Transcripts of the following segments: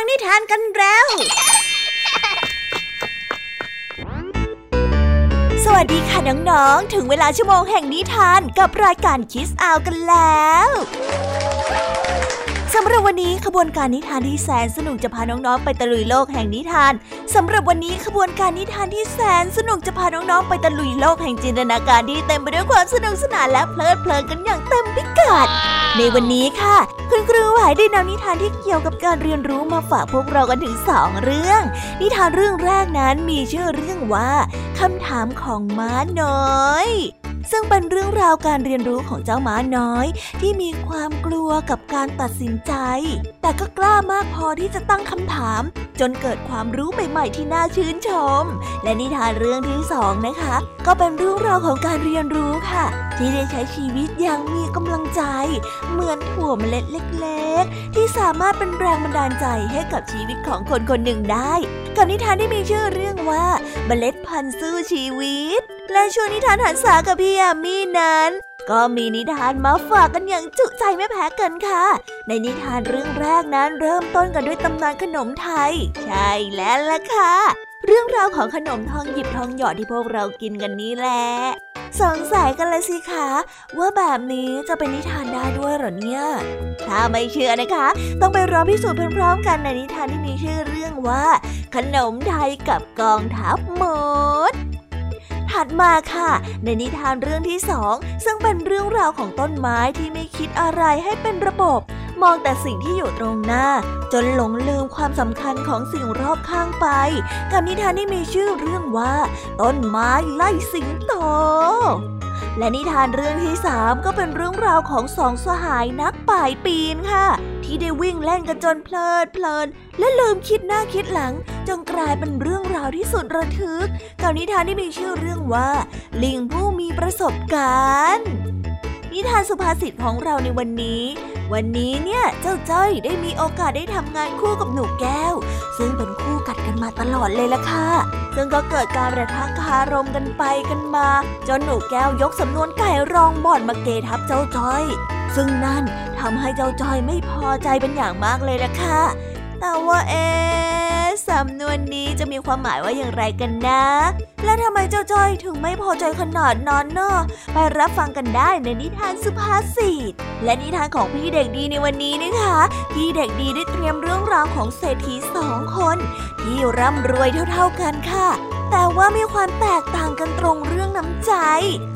ฟังนิทานกันแล้ว สวัสดีค่ะน้องๆ ถึงเวลาชั่วโมงแห่งนิทานกับรายการคิสอาวกันแล้ว สำหรับวันนี้ขบวนการนิทานที่แสนสนุกจะพาน้องๆไปตะลุยโลกแห่งนิทานสำหรับวันนี้ขบวนการนิทานที่แสนสนุกจะพาน้องๆไปตะลุยโลกแห่งจินตนาการที่เต็มไปด้วยความสนุกสนานและเพลิดเพลินกันอย่างเต็มพิกัดในวันนี้ค่ะ คุณครูไหวได้นำนิทานที่เกี่ยวกับการเรียนรู้มาฝากพวกเรากันถึงสองเรื่อง นิทานเรื่องแรกนั้นมีชื่อเรื่องว่าคำถามของม้าน้อย ซึ่งเป็นเรื่องราวการเรียนรู้ของเจ้าหมาน้อย ที่มีความกลัวกับการตัดสินใจ แต่ก็กล้ามากพอที่จะตั้งคำถาม จนเกิดความรู้ใหม่ ๆ ที่น่าชื่นชม และนิทานเรื่องที่สองนะคะ ก็เป็นเรื่องราวของการเรียนรู้ค่ะ ที่ได้ใช้ชีวิตอย่างมีกำลังใจ เหมือนถั่วเมล็ดเล็ก ๆ ที่สามารถเป็นแรงบันดาลใจให้กับชีวิตของคนคนหนึ่งได้ กับนิทานที่มีชื่อเรื่องว่า เมล็ดพันธุ์สู้ชีวิต และช่วงนิทานหันษากับพี่ยามีนั้น ก็มีนิทานมาฝากกันอย่างจุใจไม่แพ้กันค่ะ ในนิทานเรื่องแรกนั้นเริ่มต้นกันด้วยตำนานขนมไทย ใช่แล้วล่ะค่ะ เรื่องราวของขนมทองหยิบทองหยอดที่พวกเรากินกันนี้แหละ สงสัยกันเลยสิคะ ว่าแบบนี้จะเป็นนิทานได้ด้วยหรอเนี่ย ถ้าไม่เชื่อนะคะ ต้องไปรอพิสูจน์พร้อมๆ กันในนิทานที่มีชื่อเรื่องว่า ขนมไทยกับกองทัพมดถัดมาค่ะ ในนิทานเรื่องที่สองซึ่งเป็นเรื่องราวของต้นไม้ที่ไม่คิดอะไรให้เป็นระบบ มองแต่สิ่งที่อยู่ตรงหน้า จนหลงลืมความสำคัญของสิ่งรอบข้างไป กับนิทานที่มีชื่อเรื่องว่า ต้นไม้ไล่สิงโตและนิทานเรื่องที่สามก็เป็นเรื่องราวของสองสหายนักป่ายปีนค่ะ ที่ได้วิ่งเล่นกันจนเพลิดเพลิน และลืมคิดหน้าคิดหลัง จนกลายเป็นเรื่องราวที่สุดระทึกกับนิทานที่มีชื่อเรื่องว่า ลิงผู้มีประสบการณ์ นิทานสุภาษิตของเราในวันนี้ วันนี้เนี่ยเจ้าจ้อยได้มีโอกาสได้ทำงานคู่กับหนูแก้ว ซึ่งเป็นคู่กัดกันมาตลอดเลยล่ะค่ะซึ่งก็เกิดการระทะคารมกันไปกันมา จนหนูแก้วยกสำนวนไก่รองบ่อนมาเกทับเจ้าจ้อย ซึ่งนั่นทำให้เจ้าจ้อยไม่พอใจเป็นอย่างมากเลยล่ะค่ะ แต่ว่าเอ๊สำนวนนี้จะมีความหมายว่าอย่างไรกันนะ และทำไมเจ้าจ้อยถึงไม่พอใจขนาดนั้นเนาะไปรับฟังกันได้ในนิทานสุภาษิต และนิทานของพี่เด็กดีในวันนี้นะคะ พี่เด็กดีได้เตรียมเรื่องราวของเศรษฐีสองคน ที่ร่ำรวยเท่าๆกันค่ะ แต่ว่ามีความแตกต่างกันตรงเรื่องน้ำใจ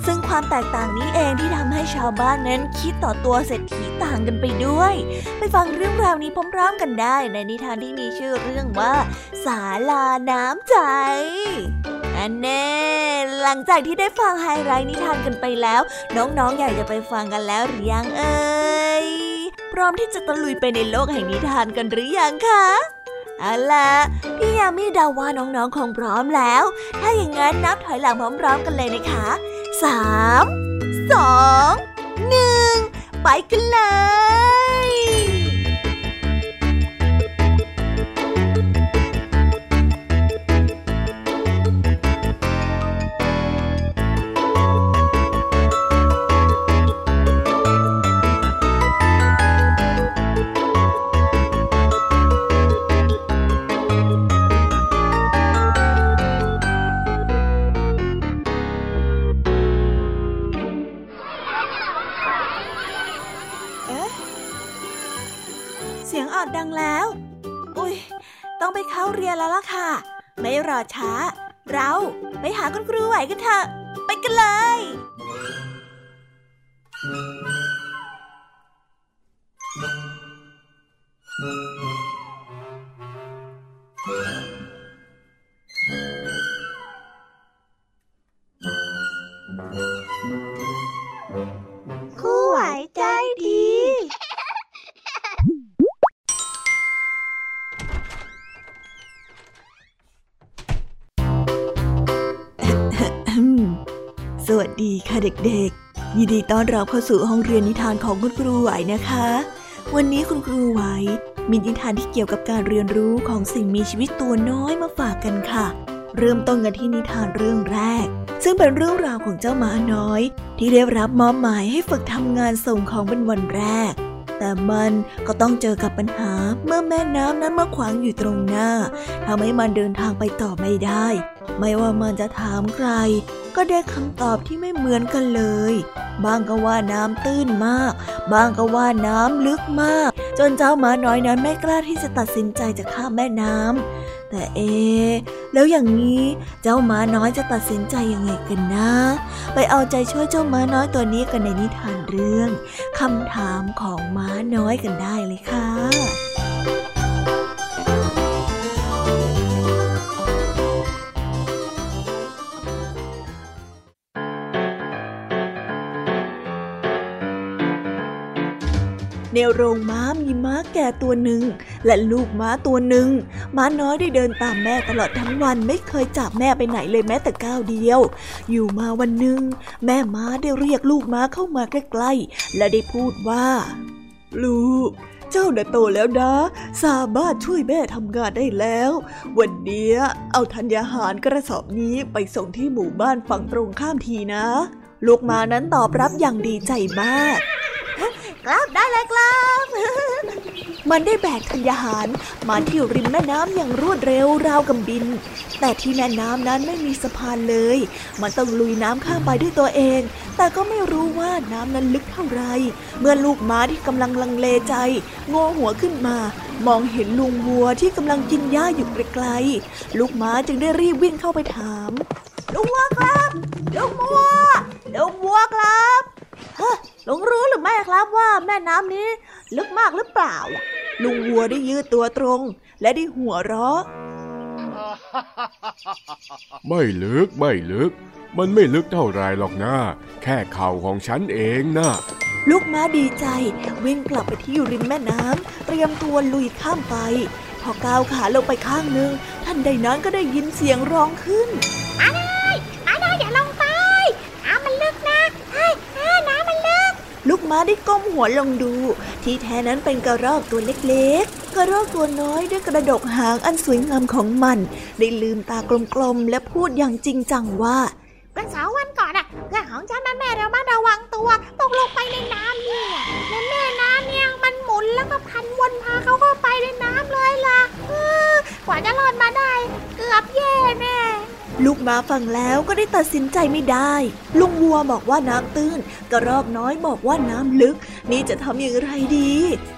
ซึ่งความแตกต่างนี้เองที่ทำให้ชาวบ้านนั้นคิดต่อตัวเศรษฐีต่างกันไปด้วย ไปฟังเรื่องราวนี้พร้อมๆกันได้ ในนิทานที่มีชื่อเรื่องว่าศาลาน้ำใจอันแน่หลังจากที่ได้ฟังไฮไลท์นิทานกันไปแล้ว น้องๆ อยากจะไปฟังกันแล้วหรือยังเอ่ยพร้อมที่จะตะลุยไปในโลกแห่งนิทานกันหรือยังคะ เอาล่ะพี่ยามีดาว่าน้องๆคงพร้อมแล้ว ถ้าอย่างนั้นนับถอยหลังพร้อมๆกันเลยนะคะสามสองหนึ่งไปกันเลย ค่ะเด็กๆ ยินดีต้อนรับเข้าสู่ห้องเรียนนิทานของคุณครูไหวนะคะ วันนี้คุณครูไหวมีนิทานที่เกี่ยวกับการเรียนรู้ของสิ่งมีชีวิตตัวน้อยมาฝากกันค่ะ เริ่มต้นกันที่นิทานเรื่องแรก ซึ่งเป็นเรื่องราวของเจ้าหมาน้อย ที่ได้รับมอบหมายให้ฝึกทำงานส่งของเป็นวันแรก แต่มันก็ต้องเจอกับปัญหาเมื่อแม่น้ำนั้นมาขวางอยู่ตรงหน้าทำให้มันเดินทางไปต่อไม่ได้ ไม่ว่ามันจะถามใคร ก็ได้คำตอบที่ไม่เหมือนกันเลย บางก็ว่าน้ำตื้นมาก บางก็ว่าน้ำลึกมาก จนเจ้าหมาน้อยนั้นไม่กล้าที่จะตัดสินใจจะข้ามแม่น้ำแต่เอ๊ แล้วอย่างนี้เจ้าม้าน้อยจะตัดสินใจยังไงกันนะ ไปเอาใจช่วยเจ้าม้าน้อยตัวนี้กันในนิทานเรื่องคำถามของม้าน้อยกันได้เลยค่ะ ในโรงม้ามีม้าแก่ตัวหนึ่ง และลูกม้าตัวหนึ่ง ม้าน้อยได้เดินตามแม่ตลอดทั้งวันไม่เคยจากแม่ไปไหนเลยแม้แต่ก้าวเดียว อยู่มาวันหนึ่ง แม่ม้าได้เรียกลูกม้าเข้ามาใกล้ๆ และได้พูดว่า ลูกเจ้าได้โตแล้วนะ สามารถช่วยแม่ทำงานได้แล้ว วันนี้เอาธัญญาหารกระสอบนี้ไปส่งที่หมู่บ้านฝั่งตรงข้ามทีนะ ลูกม้านั้นตอบรับอย่างดีใจมาก ครับได้เลยครับ มันได้แบกธัญญาหารมาที่ริมแม่น้ำอย่างรวดเร็วราวกับบิน แต่ที่แม่น้ำนั้นไม่มีสะพานเลย มันต้องลุยน้ำข้ามไปด้วยตัวเอง แต่ก็ไม่รู้ว่าน้ำนั้นลึกเท่าไร เมื่อลูกม้าที่กำลังลังเลใจงอหัวขึ้นมา มองเห็นลุงวัวที่กำลังกินหญ้าอยู่ไกลๆลูกม้าจึงได้รีบวิ่งเข้าไปถาม ลุงวัวครับ ลุงวัวลุงวัวครับ ลุงรู้หรือไม่ครับว่าแม่น้ำนี้ลึกมากหรือเปล่า ลุงวัวได้ยืดตัวตรง และได้หัวเราะ ไม่ลึกไม่ลึก มันไม่ลึกเท่าไรหรอกนะแค่เข่าของฉันเองนะลูกม้าดีใจ วิ่งกลับไปที่ริมแม่น้ำเตรียมตัวลุยข้ามไป พอก้าวขาลงไปข้างหนึ่งท่านใดนั้นก็ได้ยินเสียงร้องขึ้นลูก ม้าได้ก้มหัวลงดู ที่แท้นั้นเป็นกระรอกตัวเล็กๆ กระรอกตัวน้อยได้กระดกหางอันสวยงามของมัน ได้ลืมตากลมๆ และพูดอย่างจริงจังว่าเมื่อสองวันก่อนอะเพื่อนของฉันแม่แม่เรามาระวังตัวตกลงไปในน้ำเนี่ยในแม่น้ำเนี่ยมันหมุนแล้วก็พันวนพาเขาเข้าไปในน้ำเลยล่ะกว่าจะรอดมาได้ เกือบแย่แน่ ลูกม้าฟังแล้วก็ได้ตัดสินใจไม่ได้ ลุงวัวบอกว่าน้ำตื้น กระรอกน้อยบอกว่าน้ำลึก นี่จะทำอย่างไรดี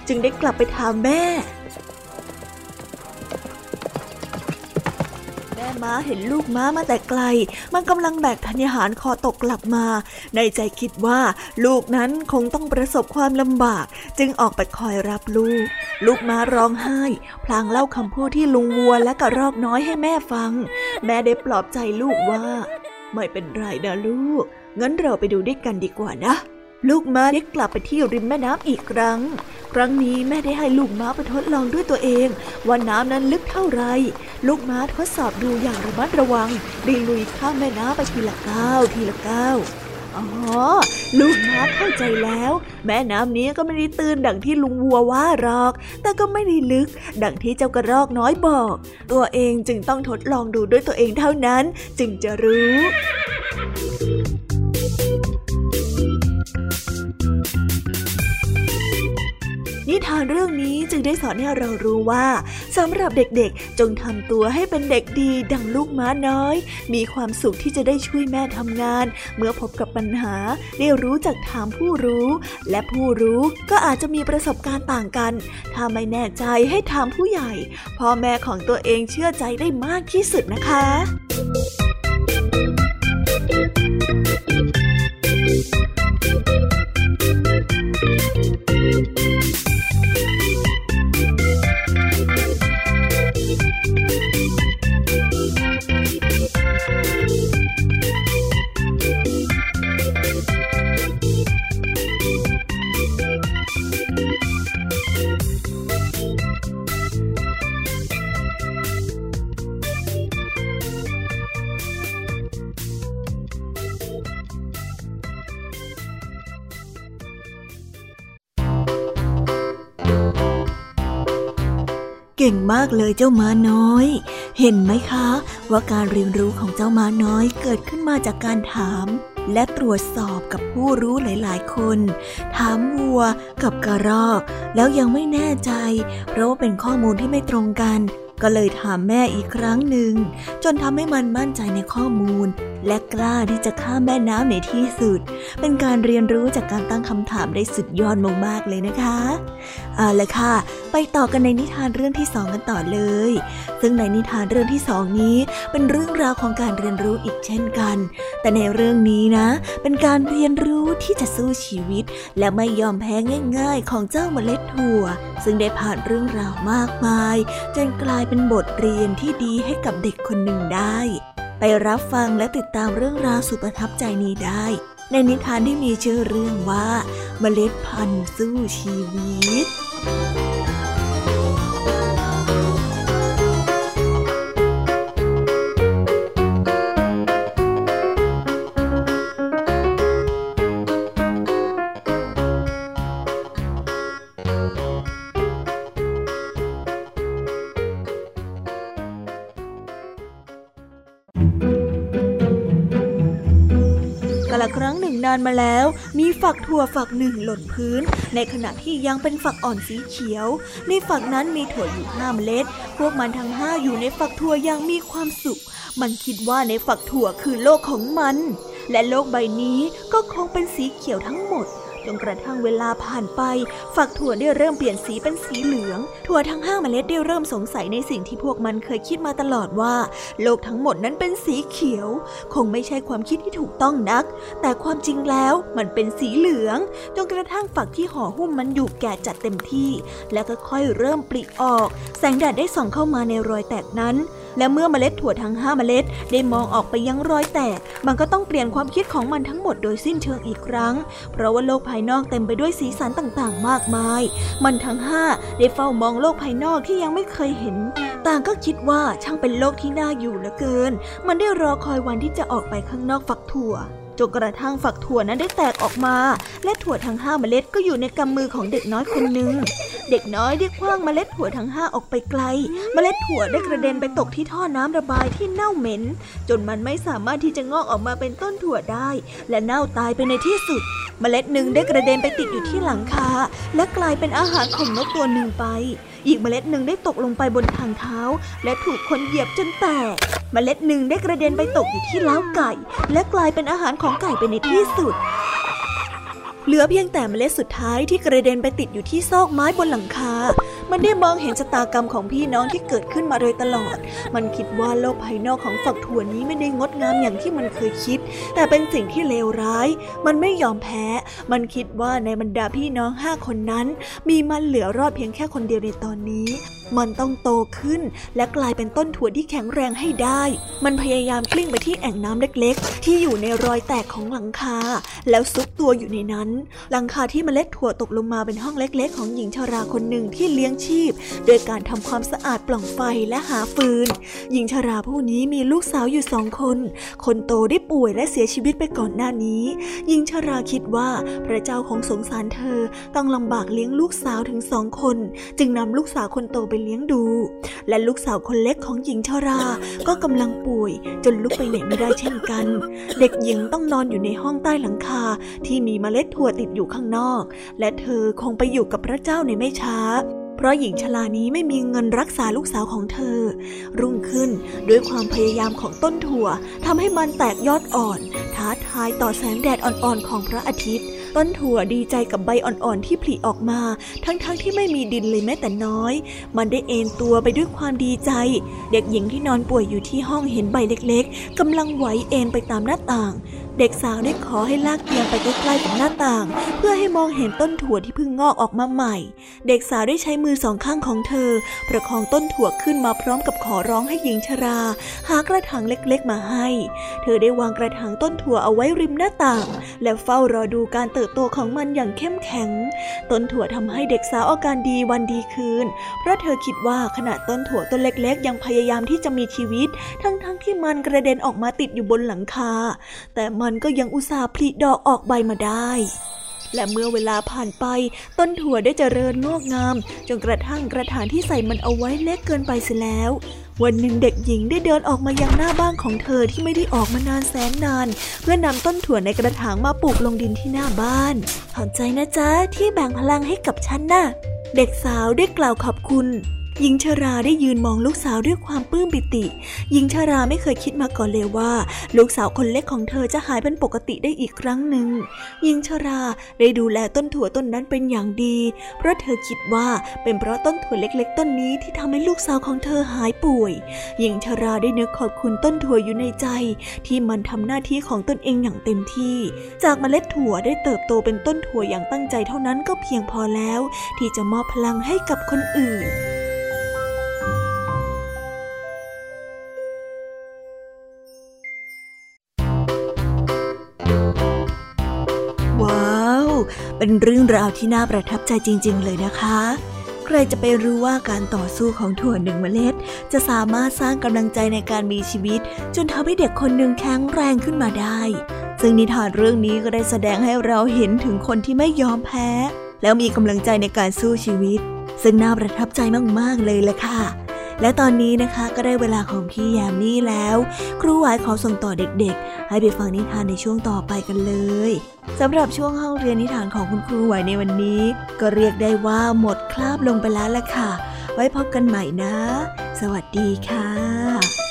จึงได้กลับไปถามแม่ ม้าเห็นลูกม้ามาแต่ไกล มันกำลังแบกธัญญาหารคอตกกลับมา ในใจคิดว่าลูกนั้นคงต้องประสบความลำบาก จึงออกไปคอยรับลูก ลูกม้าร้องไห้ พลางเล่าคำพูดที่ลุงวัวและกระรอกน้อยให้แม่ฟัง แม่ได้ปลอบใจลูกว่า ไม่เป็นไรนะลูก งั้นเราไปดูด้วยกันดีกว่านะ ลูกม้าได้กลับไปที่ริมแม่น้ำอีกครั้ง ครั้งนี้แม่ได้ให้ลูกม้าไปทดลองด้วยตัวเองว่าน้ำนั้นลึกเท่าไร ลูกม้าทดสอบดูอย่างระมัดระวังได้ลุยข้ามแม่น้ำไปทีละก้าวทีละก้าวอ๋อ ลูกม้าเข้าใจแล้ว แม่น้ำนี้ก็ไม่ได้ตื้นดังที่ลุงวัวว่าหรอก แต่ก็ไม่ได้ลึก ดังที่เจ้ากระรอกน้อยบอก ตัวเองจึงต้องทดลองดูด้วยตัวเองเท่านั้น จึงจะรู้ นิทานเรื่องนี้จึงได้สอนให้เรารู้ว่าสำหรับเด็กๆ จงทำตัวให้เป็นเด็กดีดังลูกม้าน้อย มีความสุขที่จะได้ช่วยแม่ทำงาน เมื่อพบกับปัญหาได้รู้จักถามผู้รู้ และผู้รู้ก็อาจจะมีประสบการณ์ต่างกัน ถ้าไม่แน่ใจให้ถามผู้ใหญ่พ่อแม่ของตัวเองเชื่อใจได้มากที่สุดนะคะากเลยเจ้าม้าน้อย เห็นไหมคะ ว่าการเรียนรู้ของเจ้าม้าน้อยเกิดขึ้นมาจากการถาม และตรวจสอบกับผู้รู้หลาย ๆ คน ถามวัวกับกระรอก แล้วยังไม่แน่ใจ เพราะว่าเป็นข้อมูลที่ไม่ตรงกัน ก็เลยถามแม่อีกครั้งหนึ่ง จนทำให้มันมั่นใจในข้อมูล และกล้าที่จะข้ามแม่น้ำในที่สุด เป็นการเรียนรู้จากการตั้งคำถามได้สุดยอดมากๆเลยนะคะเอาละค่ะ ไปต่อกันในนิทานเรื่องที่สองกันต่อเลย ซึ่งในนิทานเรื่องที่สองนี้เป็นเรื่องราวของการเรียนรู้อีกเช่นกัน แต่ในเรื่องนี้นะ เป็นการเรียนรู้ที่จะสู้ชีวิต และไม่ยอมแพ้ง่าย ๆ ของเจ้าเมล็ดถั่ว ซึ่งได้ผ่านเรื่องราวมากมาย จนกลายเป็นบทเรียนที่ดีให้กับเด็กคนหนึ่งได้ ไปรับฟังและติดตามเรื่องราวสุดประทับใจนี้ได้ ในนิทานที่มีชื่อเรื่องว่า เมล็ดพันธุ์สู้ชีวิตานมาแล้ว มีฝักถั่วฝักหนึ่งหล่นพื้น ในขณะที่ยังเป็นฝักอ่อนสีเขียว ในฝักนั้นมีถั่วอยู่ห้าเมล็ด พวกมันทั้งห้าอยู่ในฝักถั่วอย่างมีความสุข มันคิดว่าในฝักถั่วคือโลกของมัน และโลกใบนี้ก็คงเป็นสีเขียวทั้งหมด จนกระทั่งเวลาผ่านไป ฝักถั่วได้เริ่มเปลี่ยนสีเป็นสีเหลือง ถั่วทั้งห้าเมล็ดได้เริ่มสงสัยในสิ่งที่พวกมันเคยคิดมาตลอดว่า โลกทั้งหมดนั้นเป็นสีเขียว คงไม่ใช่ความคิดที่ถูกต้องนัก แต่ความจริงแล้วมันเป็นสีเหลือง จนกระทั่งฝักที่ห่อหุ้มมันอยู่แก่จัดเต็มที่ แล้วก็ค่อยเริ่มปลิออก แสงแดดได้ส่องเข้ามาในรอยแตกนั้น และเมื่อเมล็ดถั่วทั้งห้าเมล็ด ได้มองออกไปยังรอยแตก มันก็ต้องเปลี่ยนความคิดของมันทั้งหมดโดยสิ้นเชิงอีกครั้ง เพราะว่าโลกภายนอกเต็มไปด้วยสีสันต่างๆ มากมาย มันทั้งห้าได้เฝ้ามองโลกภายนอกที่ยังไม่เคยเห็น ต่างก็คิดว่าช่างเป็นโลกที่น่าอยู่เหลือเกิน มันได้รอคอยวันที่จะออกไปข้างนอกฝักถั่ว จนกระทั่งฝักถั่วนั้นได้แตกออกมา และถั่วทั้งห้าเมล็ดก็อยู่ในกำมือของเด็กน้อยคนหนึ่ง เด็กน้อยได้คว้างเมล็ดถั่วทั้งห้าออกไปไกล เมล็ดถั่วได้กระเด็นไปตกที่ท่อน้ำระบายที่เน่าเหม็น จนมันไม่สามารถที่จะงอกออกมาเป็นต้นถั่วได้ และเน่าตายไปในที่สุด เมล็ดหนึ่งได้กระเด็นไปติดอยู่ที่หลังคาและกลายเป็นอาหารของนกตัวหนึ่งไป อีกเมล็ดหนึ่งได้ตกลงไปบนทางเท้า และถูกคนเหยียบจนแตก เมล็ดหนึ่งได้กระเด็นไปตกอยู่ที่เล้าไก่ และกลายเป็นอาหารของไก่ไปในที่สุด เหลือเพียงแต่เมล็ดสุดท้ายที่กระเด็นไปติดอยู่ที่ซอกไม้บนหลังคามันได้มองเห็นชะตากรรมของพี่น้องที่เกิดขึ้นมาโดยตลอด มันคิดว่าโลกภายนอกของฝักถั่วนี้ไม่ได้งดงามอย่างที่มันเคยคิด แต่เป็นสิ่งที่เลวร้าย มันไม่ยอมแพ้ มันคิดว่าในบรรดาพี่น้องห้าคนนั้น มีมันเหลือรอดเพียงแค่คนเดียวในตอนนี้ มันต้องโตขึ้น และกลายเป็นต้นถั่วที่แข็งแรงให้ได้ มันพยายามกลิ้งไปที่แอ่งน้ำเล็ก ๆ ที่อยู่ในรอยแตกของหลังคา แล้วซุกตัวอยู่ในนั้น หลังคาที่เมล็ดถั่วตกลงมาเป็นห้องเล็ก ๆ ของหญิงชาราคนหนึ่งที่เลี้ยงชีพ โดยการทำความสะอาดปล่องไฟและหาฟืน หญิงชาราผู้นี้มีลูกสาวอยู่สองคน คนโตได้ป่วยและเสียชีวิตไปก่อนหน้านี้ หญิงชาราคิดว่าพระเจ้าคงสงสารเธอต้องลำบากเลี้ยงลูกสาวถึงสองคน จึงนำลูกสาวคนโตไปเลี้ยงดู และลูกสาวคนเล็กของหญิงชาราก็กำลังป่วย จนลุกไปไหนไม่ได้เช่นกัน เด็กหญิงต้องนอนอยู่ในห้องใต้หลังคาที่มีเมล็ดถั่วติดอยู่ข้างนอก และเธอคงไปอยู่กับพระเจ้าในไม่ช้า ราะหญิงชรานี้ไม่มีเงินรักษาลูกสาวของเธอ รุ่งขึ้นด้วยความพยายามของต้นถั่วทำให้มันแตกยอดอ่อน ท้าทายต่อแสงแดดอ่อนๆของพระอาทิตย์ ต้นถั่วดีใจกับใบอ่อนๆที่ผลิออกมา ทั้งๆทที่ไม่มีดินเลยแม้แต่น้อย มันได้เอนตัวไปด้วยความดีใจ เด็กหญิงที่นอนป่วยอยู่ที่ห้องเห็นใบเล็กๆกำลังไหวเอนไปตามหน้าต่าง เด็กสาวได้ขอให้ลากเตียงไปใกล้ๆกับหน้าต่าง เพื่อให้มองเห็นต้นถั่วที่เพิ่งงอกออกมาใหม่ เด็กสาวได้ใช้มือสองข้างของเธอ ประคองต้นถั่วขึ้นมาพร้อมกับขอร้องให้หญิงชรา หากระถางเล็กๆมาให้ เธอได้วางกระถางต้นถั่วเอาไว้ริมหน้าต่าง และเฝ้ารอดูการเติบโตของมันอย่างเข้มแข็ง ต้นถั่วทำให้เด็กสาวอาการดีวันดีคืน เพราะเธอคิดว่าขณะต้นถั่วต้นเล็กๆ ยังพยายามที่จะมีชีวิต ทั้งๆทที่มันกระเด็นออกมาติดอยู่บนหลังคา แต่มันันก็ยังอุตส่าห์ผลิดอกออกใบมาได้ และเมื่อเวลาผ่านไป ต้นถั่วได้เจริญงอกงาม จนกระทั่งกระถางที่ใส่มันเอาไว้เล็กเกินไปเสียแล้ว วันหนึ่งเด็กหญิงได้เดินออกมายังหน้าบ้านของเธอที่ไม่ได้ออกมานานแสนนาน เพื่อนำต้นถั่วในกระถางมาปลูกลงดินที่หน้าบ้านขอบใจนะจ๊ะที่แบ่งพลังให้กับฉันนะ่ะเด็กสาวได้กล่าวขอบคุณ หญิงชราได้ยืนมองลูกสาวด้วยความปลื้มปิติ หญิงชราไม่เคยคิดมาก่อนเลยว่า ลูกสาวคนเล็กของเธอจะหายเป็นปกติได้อีกครั้งหนึ่ง หญิงชราได้ดูแลต้นถั่วต้นนั้นเป็นอย่างดี เพราะเธอคิดว่าเป็นเพราะต้นถั่วเล็ก ๆ ต้นนี้ที่ทำให้ลูกสาวของเธอหายป่วย หญิงชราได้นึกขอบคุณต้นถั่วอยู่ในใจ ที่มันทำหน้าที่ของตนเองอย่างเต็มที่ จากเมล็ดถั่วได้เติบโตเป็นต้นถั่วอย่างตั้งใจเท่านั้นก็เพียงพอแล้ว ที่จะมอบพลังให้กับคนอื่น เป็นเรื่องราวที่น่าประทับใจจริง ๆ เลยนะคะ ใครจะไปรู้ว่าการต่อสู้ของถั่วหนึ่งเมล็ด จะสามารถสร้างกำลังใจในการมีชีวิต จนทำให้เด็กคนหนึ่งแข็งแรงขึ้นมาได้ ซึ่งนิทานเรื่องนี้ก็ได้แสดงให้เราเห็นถึงคนที่ไม่ยอมแพ้ แล้วมีกำลังใจในการสู้ชีวิต ซึ่งน่าประทับใจมากๆเลยแหละค่ะ และตอนนี้นะคะก็ได้เวลาของพี่แยมมี่แล้ว ครูหวายขอส่งต่อเด็กๆ ให้ไปฟังนิทานในช่วงต่อไปกันเลยสำหรับช่วงห้องเรียนนิทานของคุณครูไหวในวันนี้ ก็เรียกได้ว่าหมดคราบลงไปแล้วล่ะค่ะ ไว้พบกันใหม่นะ สวัสดีค่ะ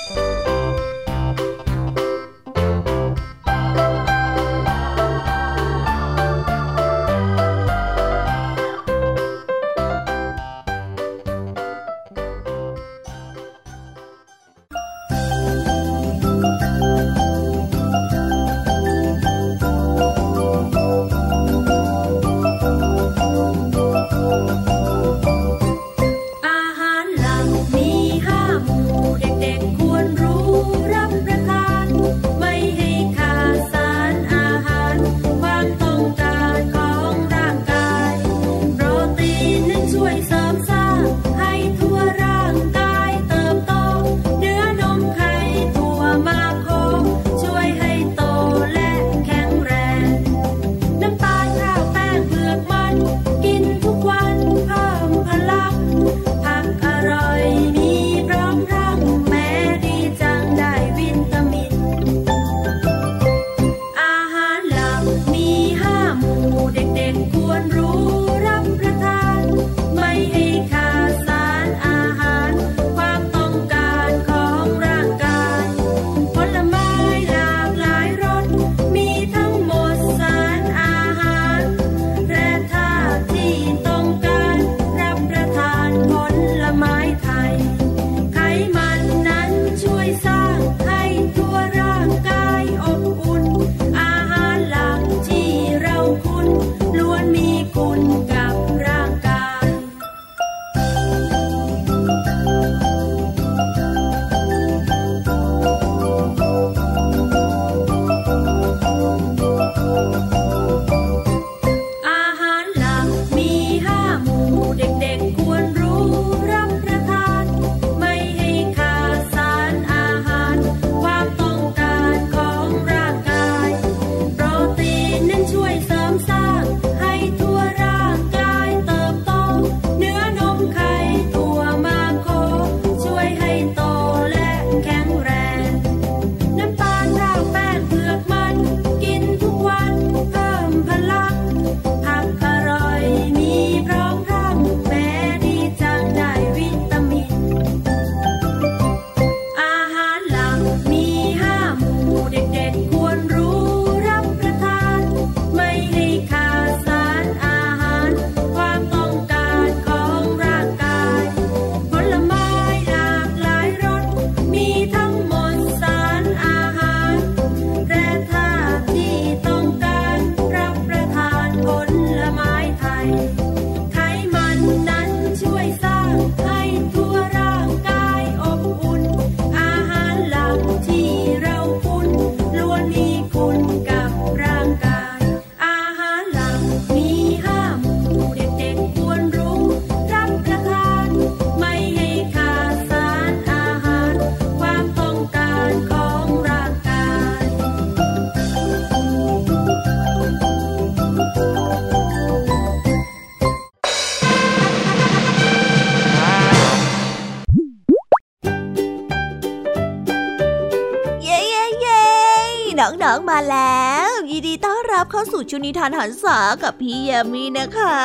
ทานหันษากับพี่ยามีนะคะ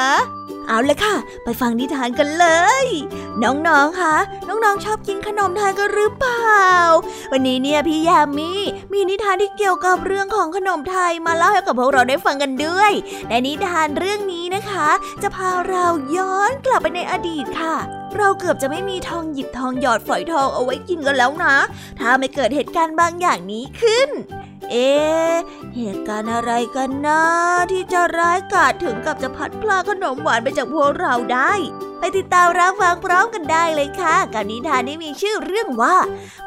เอาเลยค่ะ ไปฟังนิทานกันเลย น้องๆ คะ น้องๆ ชอบกินขนมไทยกันหรือเปล่า วันนี้เนี่ยพี่ยามีมีนิทานที่เกี่ยวกับเรื่องของขนมไทยมาเล่าให้กับพวกเราได้ฟังกันด้วย ในนิทานเรื่องนี้นะคะ จะพาเราย้อนกลับไปในอดีตค่ะเราเกือบจะไม่มีทองหยิบทองหยอดฝอยทองเอาไว้กินกันแล้วนะ ถ้าไม่เกิดเหตุการณ์บางอย่างนี้ขึ้น เอ๊เหตุการณ์อะไรกันนะที่จะร้ายกาจถึงกับจะพัดพลาขนมหวานไปจากพวกเราได้ ไปติดตามรับฟังพร้อมกันได้เลยค่ะ กับนิทานที่มีชื่อเรื่องว่า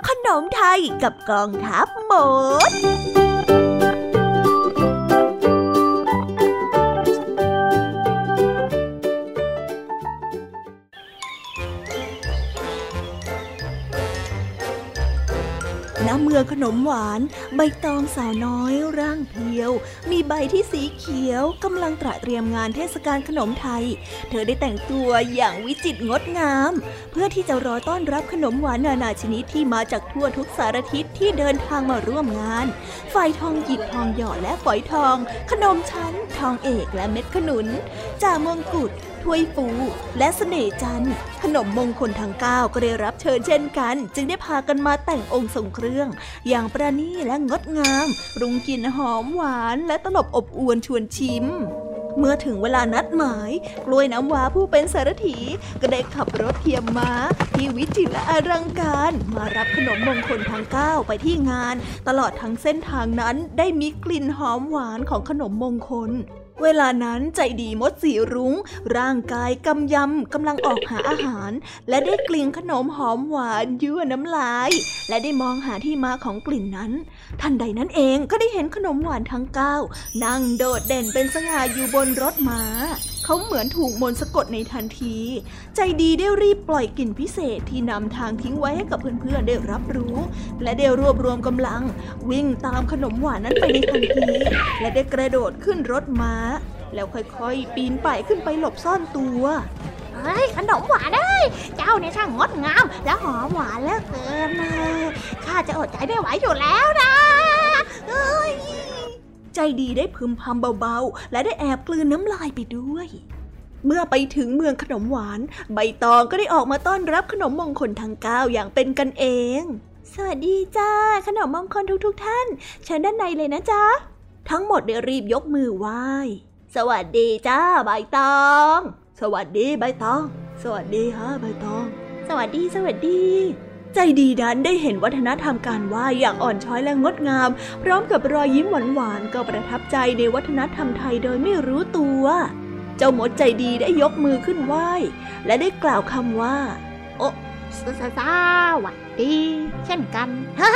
ขนมไทยกับกองทัพหมด ณเมือขนมหวาน ใบตองสาวน้อยร่างเพียว มีใบที่สีเขียวกำลังตระเตรียมงานเทศกาลขนมไทย เธอได้แต่งตัวอย่างวิจิตรงดงาม เพื่อที่จะรอต้อนรับขนมหวานนานาชนิดที่มาจากทั่วทุกสารทิศที่เดินทางมาร่วมงานฝอยทองหยิบทองหยอดและฝอยทอง ขนมชั้น ทองเอกและเม็ดขนุนจ่ามงกุฎ ถ้วยฟู และเสน่จันขนมมงคลทั้งเก้าก็ได้รับเชิญเช่นกัน จึงได้พากันมาแต่งองค์ทรงเครื่อง อย่างประณีตและงดงาม รุงกลิ่นหอมหวานและตลบอบอวนชวนชิมเมื่อถึงเวลานัดหมาย กล้วยน้ำว้าผู้เป็นสารถีก็ได้ขับรถเทียมม้า ที่วิจิตรและอลังการ มารับขนมมงคลทั้งเก้าไปที่งาน ตลอดทั้งเส้นทางนั้นได้มีกลิ่นหอมหวานของขนมมงคล เวลานั้นใจดีมดสีรุง้ง ร่างกายกำยำกำลังออกหาอาหาร และได้กลิ่นขนมหอมหวานยั่วน้ำลาย และได้มองหาที่มาของกลิ่นนั้น ทันใดนั้นเองก็ได้เห็นขนมหวานทั้งเก้านั่งโดดเด่นเป็นสง่าอยู่บนรถม้าเขาเหมือนถูกมนต์สะกดในทันทีใจดีได้รีบปล่อยกลิ่นพิเศษที่นำทางทิ้งไว้ให้กับเพื่อนๆได้รับรู้ และได้รวบรวมกำลัง วิ่งตามขนมหวานนั้นไปในทันที และได้กระโดดขึ้นรถม้า แล้วค่อยๆ ปีนป่ายขึ้นไปหลบซ่อนตัวเฮ้ยขนมหวานเอ้ยเจ้าเนี่ยช่างงดงาม และหอมหวานเหลือเกินเลยข้าจะอดใจไม่ไหวอยู่แล้วนะเอ้ยใจดีได้พึมพำเบาๆ และได้แอบกลืนน้ำลายไปด้วย เมื่อไปถึงเมืองขนมหวาน ใบตองก็ได้ออกมาต้อนรับขนมมงคลทั้งเก้าอย่างเป็นกันเอง สวัสดีจ้า ขนมมงคลทุกๆทท่านเชิญด้านในเลยนะจ๊ะ ทั้งหมดได้รีบยกมือไหว้ สวัสดีจ้าใบตอง สวัสดีใบตอง สวัสดีฮะใบตอง สวัสดีสวัสดีใจดีดันได้เห็นวัฒนธรรมการไหว้อย่างอ่อนช้อยและงดงาม พร้อมกับรอยยิ้มหวานๆก็ประทับใจในวัฒนธรรมไทยโดยไม่รู้ตัว เจ้ามดใจดีได้ยกมือขึ้นไหว้ และได้กล่าวคำว่า โอ้สสสวัสดี เช่นกันฮะ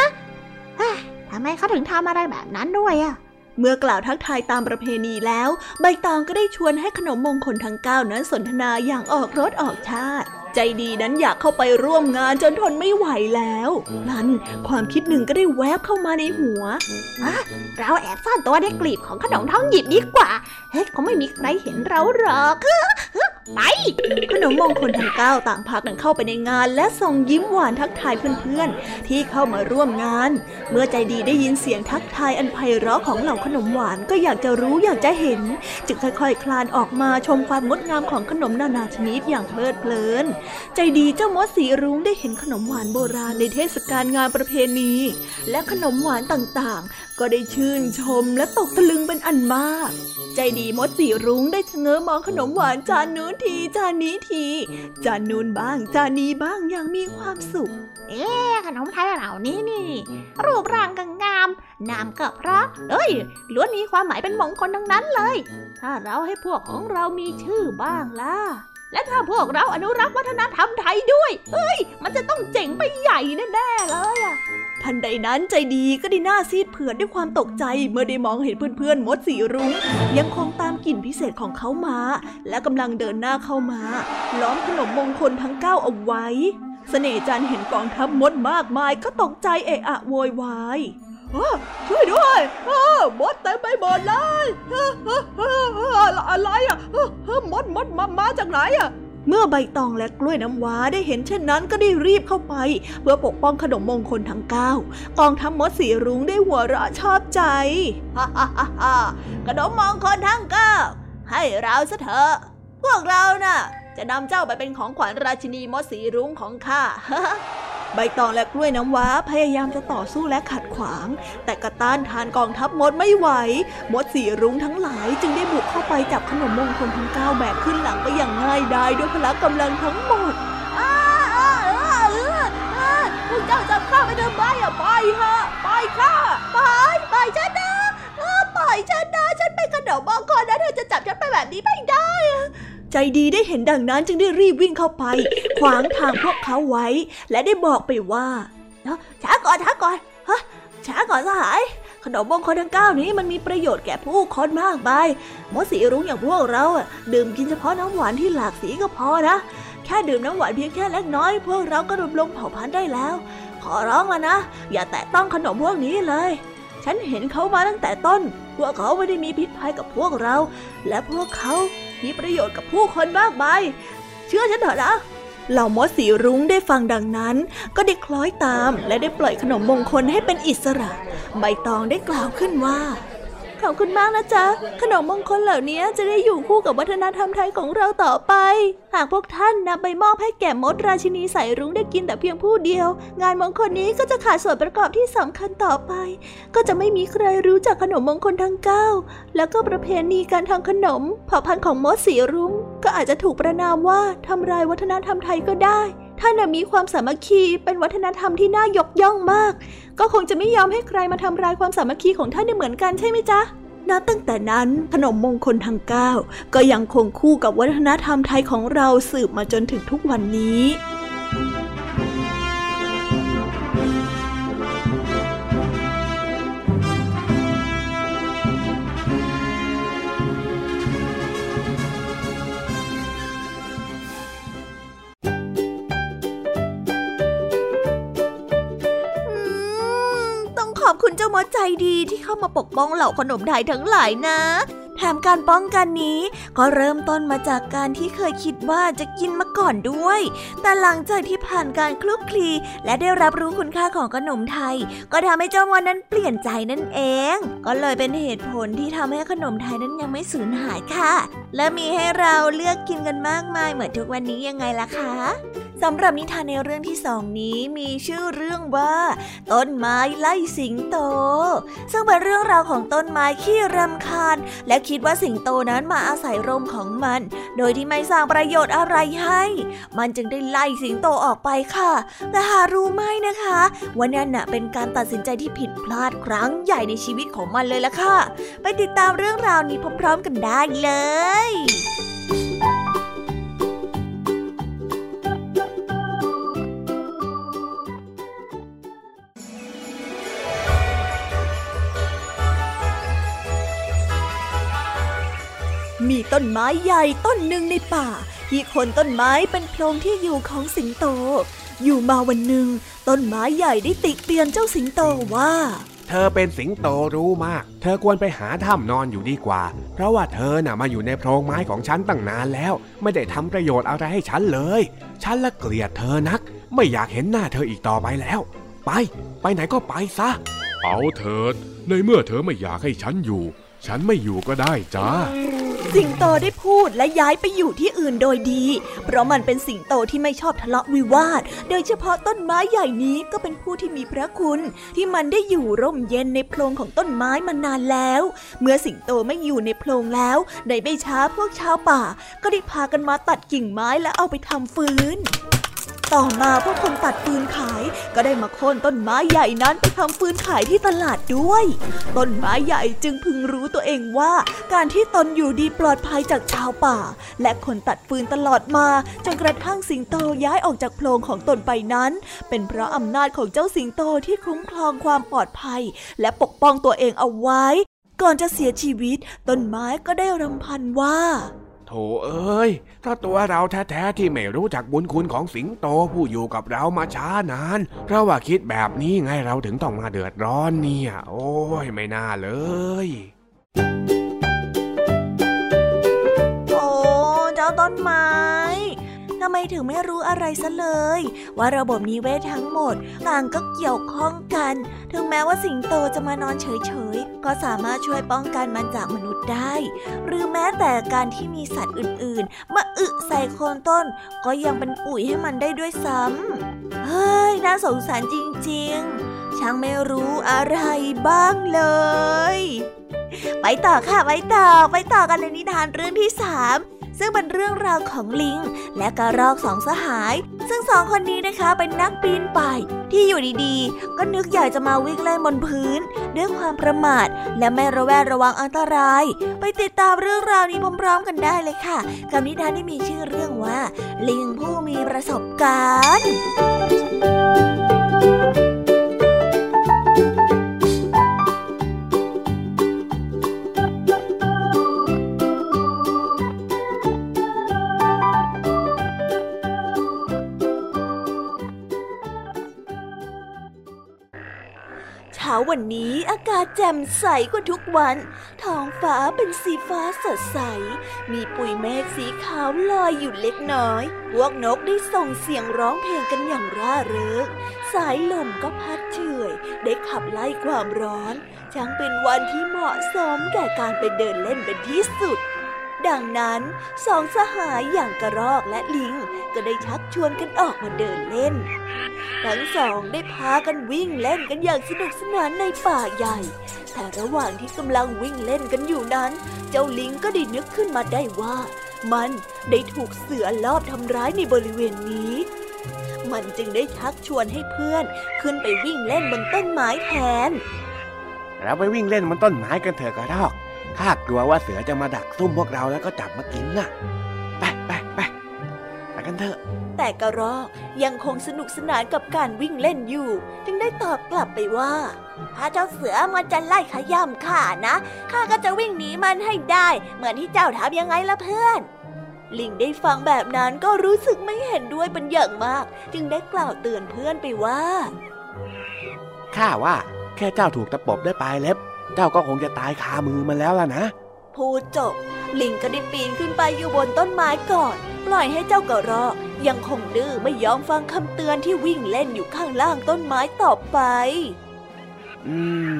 เฮ้ยทำไมเขาถึงทำอะไรแบบนั้นด้วยอะเมื่อกล่าวทักทายตามประเพณีแล้ว ใบตองก็ได้ชวนให้ขนมมงคลทั้งเก้านั้นสนทนาอย่างออกรถออกชาติ ใจดีนั้นอยากเข้าไปร่วมงานจนทนไม่ไหวแล้วนั้นความคิดหนึ่งก็ได้แวบเข้ามาในหัวอะเราแอบซ่อนตัวในกลีบของขนมท้องหยิบดีกว่า เฮ้ยคงไม่มีใครเห็นเราหรอก ไป ขนมมงคลทั้งเก้าต่างพากันเข้าไปในงาน และส่งยิ้มหวานทักทายเพื่อนๆ ที่เข้ามาร่วมงาน เมื่อใจดีได้ยินเสียงทักทายอันไพเราะของเหล่าขนมหวานก็อยากจะรู้อยากจะเห็น จึงค่อยๆ คลานออกมาชมความงดงามของขนมนานาชนิดอย่างเพลิดเพลิน ใจดีเจ้ามดสีรุ้งได้เห็นขนมหวานโบราณในเทศกาลงานประเพณี และขนมหวานต่างๆก็ได้ชื่นชมและตกตะลึงเป็นอันมาก ใจดีมดสีรุ้งได้ชะเง้อมองขนมหวานจานนู้นทีจานนี้ที จานนู้นบ้างจานนี้บ้างอย่างมีความสุข เอ๊ะขนมไทยเหล่านี้นี่ รูปร่างก็งามนามก็เพราะเอ้ยล้วนมีความหมายเป็นมงคลทั้งนั้นเลย ถ้าเราให้พวกของเรามีชื่อบ้างล่ะและถ้าพวกเราอนุรักษ์วัฒนธรรมไทยด้วย เอ้ย มันจะต้องเจ๋งไปใหญ่แน่ๆเลยอะ ทันใดนั้นใจดีก็ได้หน้าซีดเผือดด้วยความตกใจเมื่อได้มองเห็นเพื่อนๆมดสีรุ้งยังคงตามกลิ่นพิเศษของเขามา และกำลังเดินหน้าเข้ามา ล้อมขนมมงคลทั้งเก้าเอาไว้เสน่ห์จันเห็นกองทัพมดมากมายก็ตกใจเอะอะโวยวายอ้อช่วยด้วยอ้อมดเต็มไปหมดเลยอ้ออ้ออ้ออะไรอะไรอะอ้มดมดมามาจากไหนอะ เมื่อใบตองและกล้วยน้ำว้าได้เห็นเช่นนั้นก็ได้รีบเข้าไป เพื่อปกป้องขนมมงคลทั้งเก้ากองทัพมดสีรุ้งได้หัวเราะชอบใจฮ่าฮ่าฮ่าขนมมงคลทั้งเก้าให้เราซะเถอะพวกเรานะ่ะ จะนำเจ้าไปเป็นของขวัญราชินีมดสีรุ้งของข้า ใบตองและกล้วยน้ำว้าพยายามจะต่อสู้และขัดขวาง แต่กระต้านทานกองทัพมดไม่ไหว มดสีรุ้งทั้งหลายจึงได้บุกเข้าไปจับขนมมงคลทั้งเก้าแบกขึ้นหลังไปอย่างง่ายดายด้วยพละกำลังทั้งหมดพวกเจ้าจับข้าไปทำไมอะไปฮะไปล่อยข้าปล่อยปฉันนะปล่อยฉันนะฉันเป็นขนมมงคลนะเธอจะจับฉันไปแบบนี้ไม่ได้ ใจดีได้เห็นดังนั้นจึงได้รีบวิ่งเข้าไป ขวางทางพวกเขาไว้ และได้บอกไปว่าช้าก่อนช้าก่อนฮะช้าก่อนสหาย ขนมมงคลทั้งเก้านี้มันมีประโยชน์แก่ผู้คนมากมายมดสีรุ้งอย่างพวกเราดื่มกินเฉพาะน้ำหวานที่หลากสีก็พอนะ แค่ดื่มน้ำหวานเพียงแค่เล็กน้อย พวกเราก็รวมลงเผ่าพันธุ์ได้แล้ว ขอร้องแล้วนะ อย่าแตะต้องขนมพวกนี้เลย ฉันเห็นเขามาตั้งแต่ต้น พวกเขาไม่ได้มีพิษภัยกับพวกเรา และพวกเขา มีประโยชน์กับผู้คนมากมายเชื่อฉันเถอะนะเหล่ามดสีรุ้งได้ฟังดังนั้น ก็ได้คล้อยตามและได้ปล่อยขนมมงคลให้เป็นอิสระ ใบตองได้กล่าวขึ้นว่า ขอบคุณมากนะจ๊ะ ขนมมงคลเหล่านี้จะได้อยู่คู่กับวัฒนธรรมไทยของเราต่อไป หากพวกท่านนำไปมอบให้แก่มดราชินีสายรุ้งได้กินแต่เพียงผู้เดียว งานมงคลนี้ก็จะขาดส่วนประกอบที่สำคัญต่อไป ก็จะไม่มีใครรู้จักขนมมงคลทั้งเก้าแล้วก็ประเพณีการทำขนมเผ่าพันธุ์ของมดสีรุ้งก็อาจจะถูกประนามว่าทำลายวัฒนธรรมไทยก็ได้ ท่านมีความสามัคคีเป็นวัฒนธรรมที่น่ายกย่องมาก ก็คงจะไม่ยอมให้ใครมาทำลายความสามัคคีของท่านได้เหมือนกันใช่ไหมจ๊ะนับตั้งแต่นั้นขนมมงคลทั้งเก้าก็ยังคงคู่กับวัฒนธรรมไทยของเราสืบมาจนถึงทุกวันนี้ เจ้ามดใจดีที่เข้ามาปกป้องเหล่าขนมไทยทั้งหลายนะ แถมการป้องกันนี้ก็เริ่มต้นมาจากการที่เคยคิดว่าจะกินมาก่อนด้วย แต่หลังจากที่ผ่านการคลุกคลีและได้รับรู้คุณค่าของขนมไทย ก็ทำให้เจ้ามดนั้นเปลี่ยนใจนั่นเอง ก็เลยเป็นเหตุผลที่ทำให้ขนมไทยนั้นยังไม่สูญหายค่ะ และมีให้เราเลือกกินกันมากมายเหมือนทุกวันนี้ยังไงล่ะคะสำหรับนิทานในเรื่องที่สองนี้มีชื่อเรื่องว่า ต้นไม้ไล่สิงโต ซึ่งเป็นเรื่องราวของต้นไม้ขี้รำคาญ และคิดว่าสิงโตนั้นมาอาศัยร่มของมัน โดยที่ไม่สร้างประโยชน์อะไรให้ มันจึงได้ไล่สิงโตออกไปค่ะ แต่หารู้ไหมนะคะว่านั่นน่ะเป็นการตัดสินใจที่ผิดพลาดครั้งใหญ่ในชีวิตของมันเลยล่ะค่ะ ไปติดตามเรื่องราวนี้พร้อมๆกันได้เลย ต้นไม้ใหญ่ต้นหนึ่งในป่า ที่คนต้นไม้เป็นโพรงที่อยู่ของสิงโต อยู่มาวันหนึ่ง ต้นไม้ใหญ่ได้ติเตียนเจ้าสิงโตว่า เธอเป็นสิงโตรู้มาก เธอควรไปหาถ้ำนอนอยู่ดีกว่า เพราะว่าเธอน่ะมาอยู่ในโพรงไม้ของฉันตั้งนานแล้ว ไม่ได้ทำประโยชน์อะไรให้ฉันเลย ฉันละเกลียดเธอนัก ไม่อยากเห็นหน้าเธออีกต่อไปแล้ว ไป ไปไหนก็ไปซะ เอาเถิด ในเมื่อเธอไม่อยากให้ฉันอยู่ ฉันไม่อยู่ก็ได้จ้า สิงโตได้พูดและย้ายไปอยู่ที่อื่นโดยดี เพราะมันเป็นสิงโตที่ไม่ชอบทะเลาะวิวาท โดยเฉพาะต้นไม้ใหญ่นี้ก็เป็นผู้ที่มีพระคุณ ที่มันได้อยู่ร่มเย็นในโพรงของต้นไม้มานานแล้ว เมื่อสิงโตไม่อยู่ในโพรงแล้วในไม่ช้าพวกชาวป่า ก็ได้พากันมาตัดกิ่งไม้และเอาไปทำฟืน ต่อมาพวกคนตัดฟืนขายก็ได้มาโค่นต้นไม้ใหญ่นั้นไปทำฟืนขายที่ตลาดด้วย ต้นไม้ใหญ่จึงพึงรู้ตัวเองว่า การที่ตนอยู่ดีปลอดภัยจากชาวป่า และคนตัดฟืนตลอดมาจนกระทั่งสิงโตย้ายออกจากโพรงของตนไปนั้น เป็นเพราะอำนาจของเจ้าสิงโตที่คุ้มครองความปลอดภัย และปกป้องตัวเองเอาไว้ ก่อนจะเสียชีวิตต้นไม้ก็ได้รำพันว่า โถเอ้ยถ้าตัวเราแท้ๆที่ไม่รู้จักบุญคุณของสิงโตผู้อยู่กับเรามาช้านาน เพราะว่าคิดแบบนี้ไงเราถึงต้องมาเดือดร้อนเนี่ย โอ้ยไม่น่าเลยโอ้เจ้าต้นไม้ำไมถึงไม่รู้อะไรซะเลย ว่าระบบนิเวศทั้งหมดต่างก็เกี่ยวข้องกัน ถึงแม้ว่าสิงโตจะมานอนเฉยๆ ก็สามารถช่วยป้องกันมันจากมนุษย์ได้ หรือแม้แต่การที่มีสัตว์อื่นๆ มาอึใส่โคนต้น ก็ยังเป็นปุ๋ยให้มันได้ด้วยซ้ำเฮ้ย น่าสงสารจริงๆ ช่างไม่รู้อะไรบ้างเลยไปต่อค่ะ ไปต่อ ไปต่อกันในนิทานเรื่องที่สาม ซึ่งเป็นเรื่องราวของลิง และกระรอกสองสหาย ซึ่งสองคนนี้นะคะเป็นนักปีนป่ายที่อยู่ดีๆ ก็นึกอยากจะมาวิ่งเล่นบนพื้น ด้วยความประมาท และไม่ระแวดระวังอันตราย ไปติดตามเรื่องราวนี้พร้อมๆกันได้เลยค่ะกับนิทานที่มีชื่อเรื่องว่า ลิงผู้มีประสบการณ์าวันนี้อากาศแจ่มใสกว่าทุกวัน ท้องฟ้าเป็นสีฟ้าสดใส มีปุยเมฆสีขาวลอยอยู่เล็กน้อย พวกนกได้ส่งเสียงร้องเพลงกันอย่างร่าเริง สายลมก็พัดเฉยได้ขับไล่ความร้อน ช่างเป็นวันที่เหมาะสมแก่การไปเดินเล่นเป็นที่สุดดังนั้นสองสหายอย่างกระรอกและลิงก็ได้ชักชวนกันออกมาเดินเล่น ทั้งสองได้พากันวิ่งเล่นกันอย่างสนุกสนานในป่าใหญ่ แต่ระหว่างที่กำลังวิ่งเล่นกันอยู่นั้น เจ้าลิงก็ได้นึกขึ้นมาได้ว่า มันได้ถูกเสือลอบทำร้ายในบริเวณนี้ มันจึงได้ชักชวนให้เพื่อน ขึ้นไปวิ่งเล่นบนต้นไม้แทน เราไปวิ่งเล่นบนต้นไม้กันเถอะกระรอก ข้ากลัวว่าเสือจะมาดักซุ่มพวกเราแล้วก็จับมากินน่ะ ไปไปไปไปกันเถอะ แต่กระรอกยังคงสนุกสนานกับการวิ่งเล่นอยู่ จึงได้ตอบกลับไปว่า ถ้าเจ้าเสือมันจะไล่ขย่ำข้านะข้าก็จะวิ่งหนีมันให้ได้ เหมือนที่เจ้าทำยังไงล่ะเพื่อน ลิงได้ฟังแบบนั้นก็รู้สึกไม่เห็นด้วยเป็นอย่างมาก จึงได้กล่าวเตือนเพื่อนไปว่าข้าว่า แค่เจ้าถูกตะปบด้วยปลายเล็บ เจ้าก็คงจะตายคามือมันแล้วล่ะนะพูดจบลิงก็ได้ปีนขึ้นไปอยู่บนต้นไม้ก่อน ปล่อยให้เจ้ากระรอกยังคงดื้อไม่ยอมฟังคำเตือนที่วิ่งเล่นอยู่ข้างล่างต้นไม้ต่อไป อืม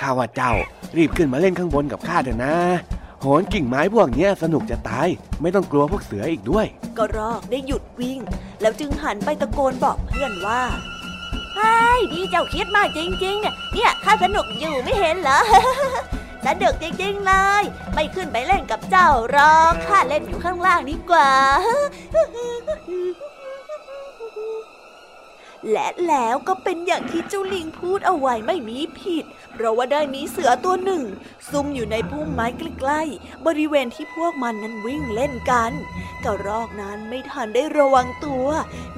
ข้าว่าเจ้ารีบขึ้นมาเล่นข้างบนกับข้าเถอะนะโหนกิ่งไม้พวกเนี้ยสนุกจะตาย ไม่ต้องกลัวพวกเสืออีกด้วย กระรอกได้หยุดวิ่ง แล้วจึงหันไปตะโกนบอกเพื่อนว่าเฮ้ยนี่เจ้าคิดมากจริงๆ เนี่ย เนี่ยข้าสนุกอยู่ไม่เห็นเหรอ สนุกจริงๆเลย ไม่ขึ้นไปเล่นกับเจ้าหรอกข้าเล่นอยู่ข้างล่างดีกว่า และแล้วก็เป็นอย่างที่เจ้าลิงพูดเอาไว้ไม่มีผิด เพราะว่าได้มีเสือตัวหนึ่ง ซุ่มอยู่ในพุ่มไม้ใกล้ๆ บริเวณที่พวกมันนั้นวิ่งเล่นกัน กระรอกนั้นไม่ทันได้ระวังตัว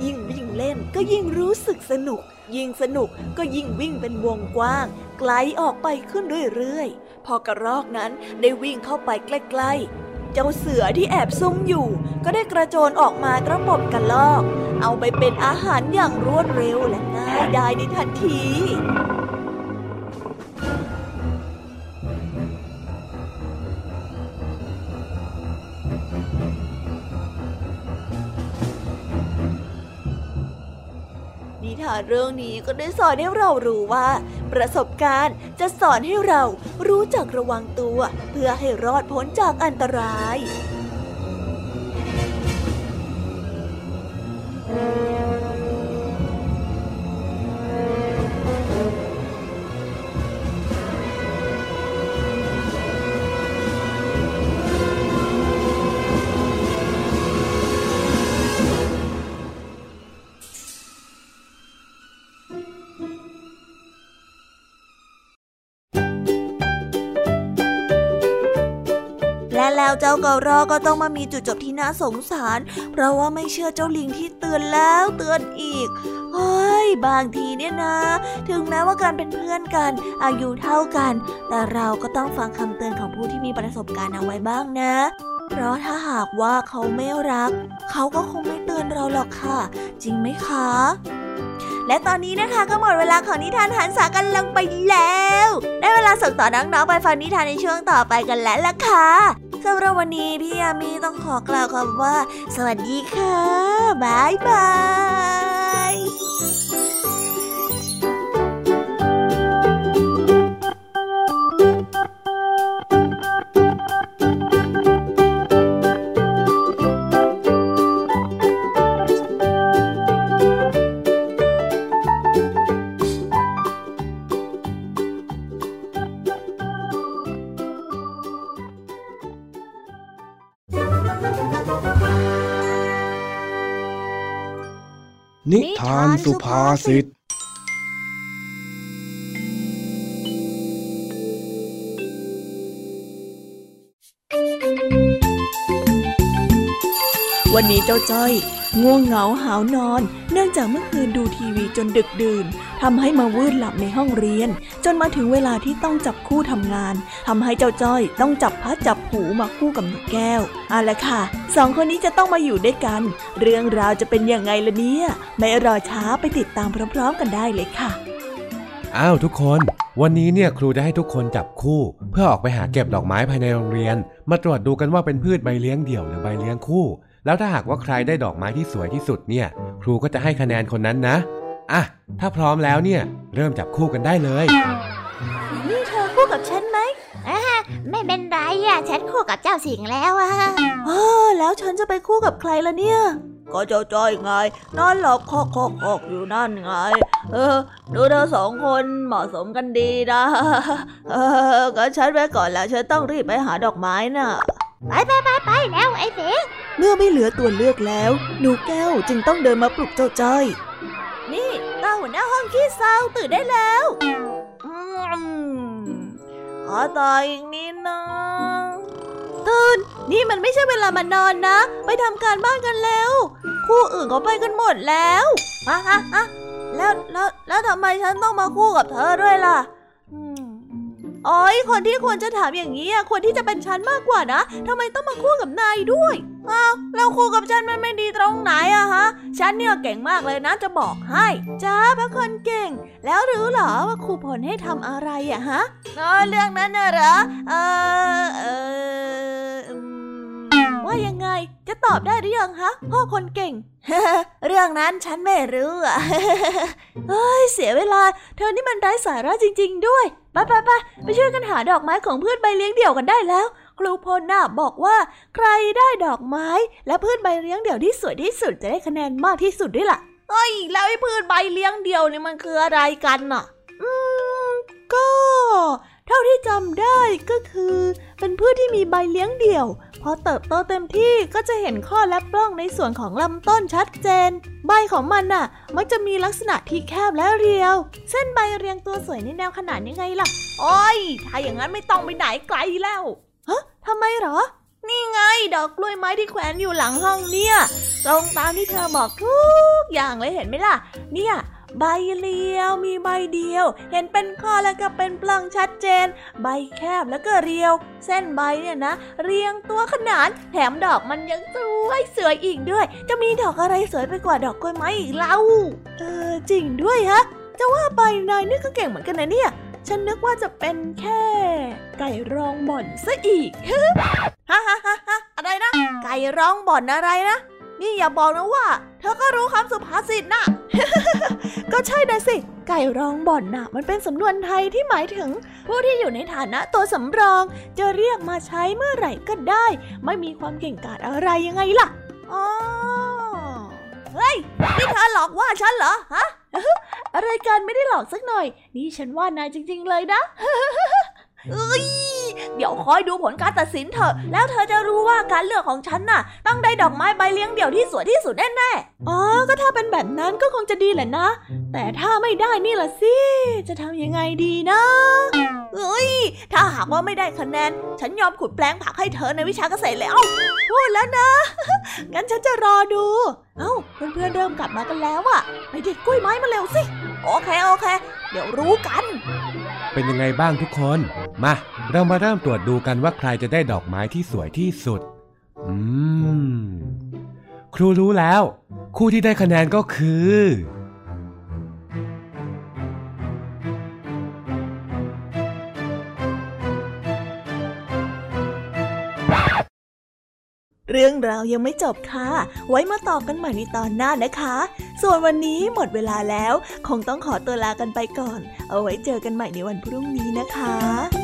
ยิ่งวิ่งเล่นก็ยิ่งรู้สึกสนุก ยิ่งสนุกก็ยิ่งวิ่งเป็นวงกว้าง ไกลออกไปขึ้นเรื่อยๆ พอกระรอกนั้นได้วิ่งเข้าไปใกล้ๆ เจ้าเสือที่แอบซุ่มอยู่ ก็ได้กระโจนออกมากระปบกระลอก เอาไปเป็นอาหารอย่างรวดเร็วและง่ายดายในทันที ทานเรื่องนี้ก็ได้สอนให้เรารู้ว่า ประสบการณ์จะสอนให้เรารู้จักระวังตัว เพื่อให้รอดพ้นจากอันตราย เจ้ากระรอกก็ต้องมามีจุดจบที่น่าสงสาร เพราะว่าไม่เชื่อเจ้าลิงที่เตือนแล้วเตือนอีกเฮ้ยบางทีเนี่ยนะ ถึงแม้ว่าการเป็นเพื่อนกัน อายุเท่ากัน แต่เราก็ต้องฟังคำเตือนของผู้ที่มีประสบการณ์เอาไว้บ้างนะเพราะถ้าหากว่าเขาไม่รัก เขาก็คงไม่เตือนเราหรอกค่ะ จริงไหมคะ และตอนนี้นะคะก็หมดเวลาของนิทานหันษากันลงไปแล้ว ได้เวลาส่งต่อน้องๆไปฟังนิทานในช่วงต่อไปกันแล้วล่ะค่ะ สำหรับวันนี้พี่ยามีต้องขอกล่าวคำว่า สวัสดีค่ะบายบาย สุภาษิต วันนี้เจ้าจ้อย ง่วงเหงาหาวนอน เนื่องจากเมื่อคืนดูทีวีจนดึกดื่นทำให้มาวืดหลับในห้องเรียน จนมาถึงเวลาที่ต้องจับคู่ทำงานทำให้เจ้าจ้อย ต้องจับพัดจับหูมาคู่กับนกแก้วเอาละค่ะสองคนนี้จะต้องมาอยู่ด้วยกัน เรื่องราวจะเป็นยังไงล่ะเนี่ยไม่รอช้าไปติดตามพร้อมๆกันได้เลยค่ะอ้าวทุกคน วันนี้เนี่ยครูจะให้ทุกคนจับคู่ เพื่อออกไปหาเก็บดอกไม้ภายในโรงเรียน มาตรวจดูกันว่าเป็นพืชใบเลี้ยงเดี่ยวหรือใบเลี้ยงคู่ แล้วถ้าหากว่าใครได้ดอกไม้ที่สวยที่สุดเนี่ย ครูก็จะให้คะแนนคนนั้นนะอะถ้าพร้อมแล้วเนี่ย เริ่มจับคู่กันได้เลย นี่เธอคู่กับฉันไหมอ่าไม่เป็นไรอะฉันคู่กับเจ้าสิงแล้วอะเออแล้วฉันจะไปคู่กับใครล่ะเนี่ย ก็เจ้าจ้อยไงนอนหลับคอกคอกคอกอยู่นั่นไง เออ ดูเธอสองคนเหมาะสมกันดีนะ เออก็ฉันไปก่อนแล้วฉันต้องรีบไปหาดอกไม้น่ะ ไปไปไปไปแล้วไอ้สิงเมื่อไม่เหลือตัวเลือกแล้ว หนูแก้วจึงต้องเดินมาปลุกเจ้าจ้อย นี่ตาหัวหน้าห้องขี้เศร้าตื่นได้แล้วอืมขอต่ออีกนิดนะตื่น นี่มันไม่ใช่เวลามานอนนะ ไปทำการบ้านกันแล้ว คู่อื่นเขาไปกันหมดแล้วอะอะอะแล้วแล้วแล้วทำไมฉันต้องมาคู่กับเธอด้วยล่ะ อ๋อยคนที่ควรจะถามอย่างนี้อะควรที่จะเป็นฉันมากกว่านะทำไมต้องมาคู่กับนายด้วยอ้าวแล้วคู่กับฉันมันไม่ดีตรงไหนอะฮะ ฉันเนี่ยเก่งมากเลยนะจะบอกให้จ้าพระคนเก่ง แล้วรู้เหรอว่าครูผลให้ทำอะไรอะฮะเออเรื่องนั้นน่ะเหรอเออเออ ว่ายังไงจะตอบได้หรือยังฮะพ่อคนเก่ง เรื่องนั้นฉันไม่รู้อะเฮ้ยเสียเวลา เธอนี่มันไร้สาระจริง ๆ ด้วยไปไปไปไปช่วยกันหาดอกไม้ของพืชใบเลี้ยงเดี่ยวกันได้แล้ว ครูพลน่ะบอกว่า ใครได้ดอกไม้ และพืชใบเลี้ยงเดี่ยวที่สวยที่สุดจะได้คะแนนมากที่สุดด้วยล่ะเฮ้ยแล้วไอ้พืชใบเลี้ยงเดี่ยวนี่มันคืออะไรกันน่ะ อืมก็ เท่าที่จำได้ก็คือ เป็นพืชที่มีใบเลี้ยงเดี่ยว พอเติบโตเต็มที่ก็จะเห็นข้อและปล้องในส่วนของลำต้นชัดเจน ใบของมันน่ะ มักจะมีลักษณะที่แคบและเรียว เส้นใบเรียงตัวสวยในแนวขนานยังไงล่ะ โอ้ย ถ้าอย่างนั้นไม่ต้องไปไหนไกลแล้วฮะทำไมหรอ นี่ไง ดอกกล้วยไม้ที่แขวนอยู่หลังห้องเนี่ย ตรงตามที่เธอบอกทุกอย่างเลยเห็นไหมล่ะ เนี่ย ใบเลียวมีใบเดียว เห็นเป็นข้อแล้วก็เป็นปล้องชัดเจน ใบแคบแล้วก็เรียว เส้นใบเนี่ยนะ เรียงตัวขนานแถมดอกมันยังสวยสวยอีกด้วย จะมีดอกอะไรสวยไปกว่าดอกกล้วยไม้อีกเล่าเออจริงด้วยฮะจะว่าไปนายนี่ก็เก่งเหมือนกันนะเนี่ยฉันนึกว่าจะเป็นแค่ ไก่รองบ่อนซะอีกฮ่าฮ่าฮ่าฮ่าอะไรนะ ไก่ร้องบ่อนอะไรนะ นี่อย่าบอกนะว่า เธอก็รู้คำสุภาษิตนะ ก็ใช่นะสิ ไก่ร้องบ่อนน่ะมันเป็นสำนวนไทยที่หมายถึง ผู้ที่อยู่ในฐานะตัวสำรอง จะเรียกมาใช้เมื่อไหร่ก็ได้ ไม่มีความเก่งกาจอะไรยังไงล่ะอ๋อเฮ้ย นี่เธอหลอกว่าฉันเหรอฮะอะไรกันไม่ได้หลอกสักหน่อย นี่ฉันว่านายจริง ๆ เลยนะ เอ้ยเดี๋ยวคอยดูผลการตัดสินเถอะ แล้วเธอจะรู้ว่าการเลือกของฉันน่ะ ต้องได้ดอกไม้ใบเลี้ยงเดี่ยวที่สวยที่สุดแน่ๆ อ๋อ ก็ถ้าเป็นแบบนั้นก็คงจะดีแหละนะ แต่ถ้าไม่ได้นี่ล่ะสิ จะทำยังไงดีนะ เอ้ย ถ้าหากว่าไม่ได้คะแนน ฉันยอมขุดแปลงผักให้เธอในวิชาเกษตรแล้วพูดแล้วนะ งั้นฉันจะรอดู เอ้า เพื่อนๆเริ่มกลับมากันแล้วอะไปเด็ดกล้วยไม้มาเร็วสิ โอเคโอเค เดี๋ยวรู้กัน เป็นยังไงบ้างทุกคน มา เรามาเริ่มตรวจดูกันว่าใครจะได้ดอกไม้ที่สวยที่สุด อืม ครูรู้แล้ว คู่ที่ได้คะแนนก็คือ เรื่องราวยังไม่จบค่ะ ไว้มาต่อกันใหม่ในตอนหน้านะคะ ส่วนวันนี้หมดเวลาแล้ว คงต้องขอตัวลากันไปก่อน เอาไว้เจอกันใหม่ในวันพรุ่งนี้นะคะ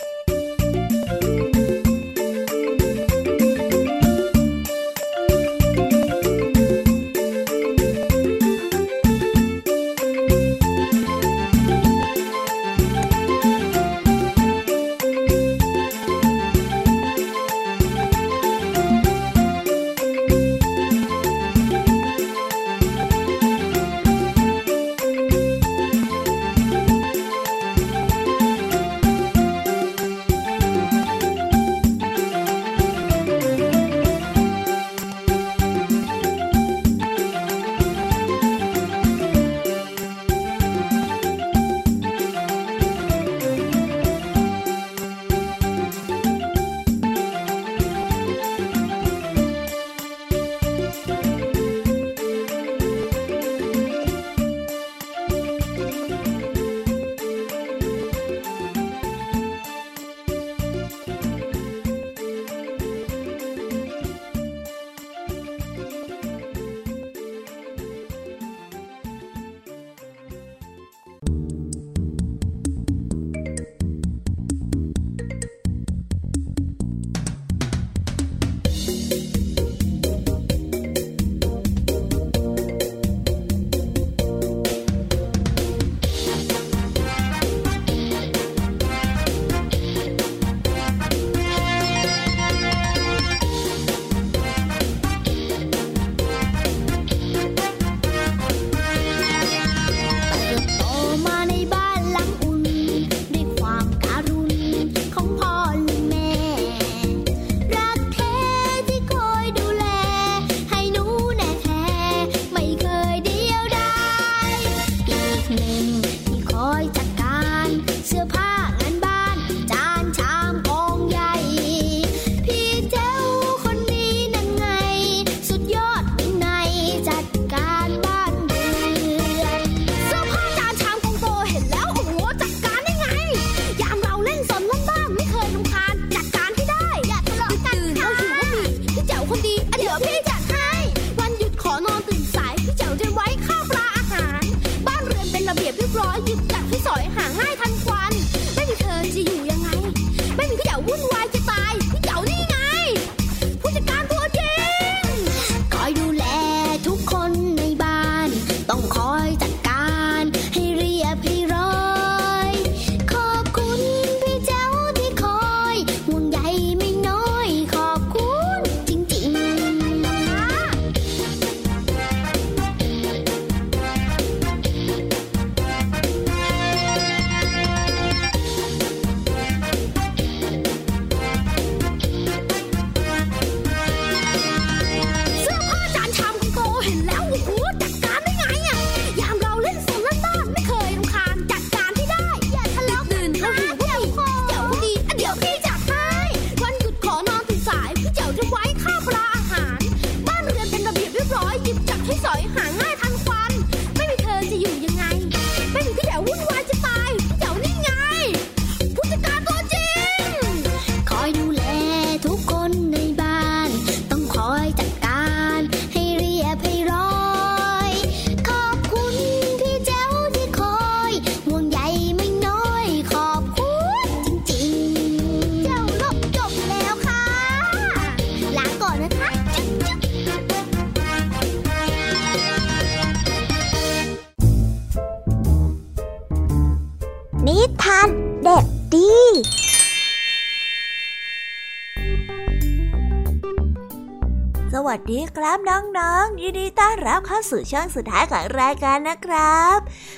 ดีครับน้องๆยินดีต้อนรับเข้าสู่ช่องสุดท้ายของรายการนะครับ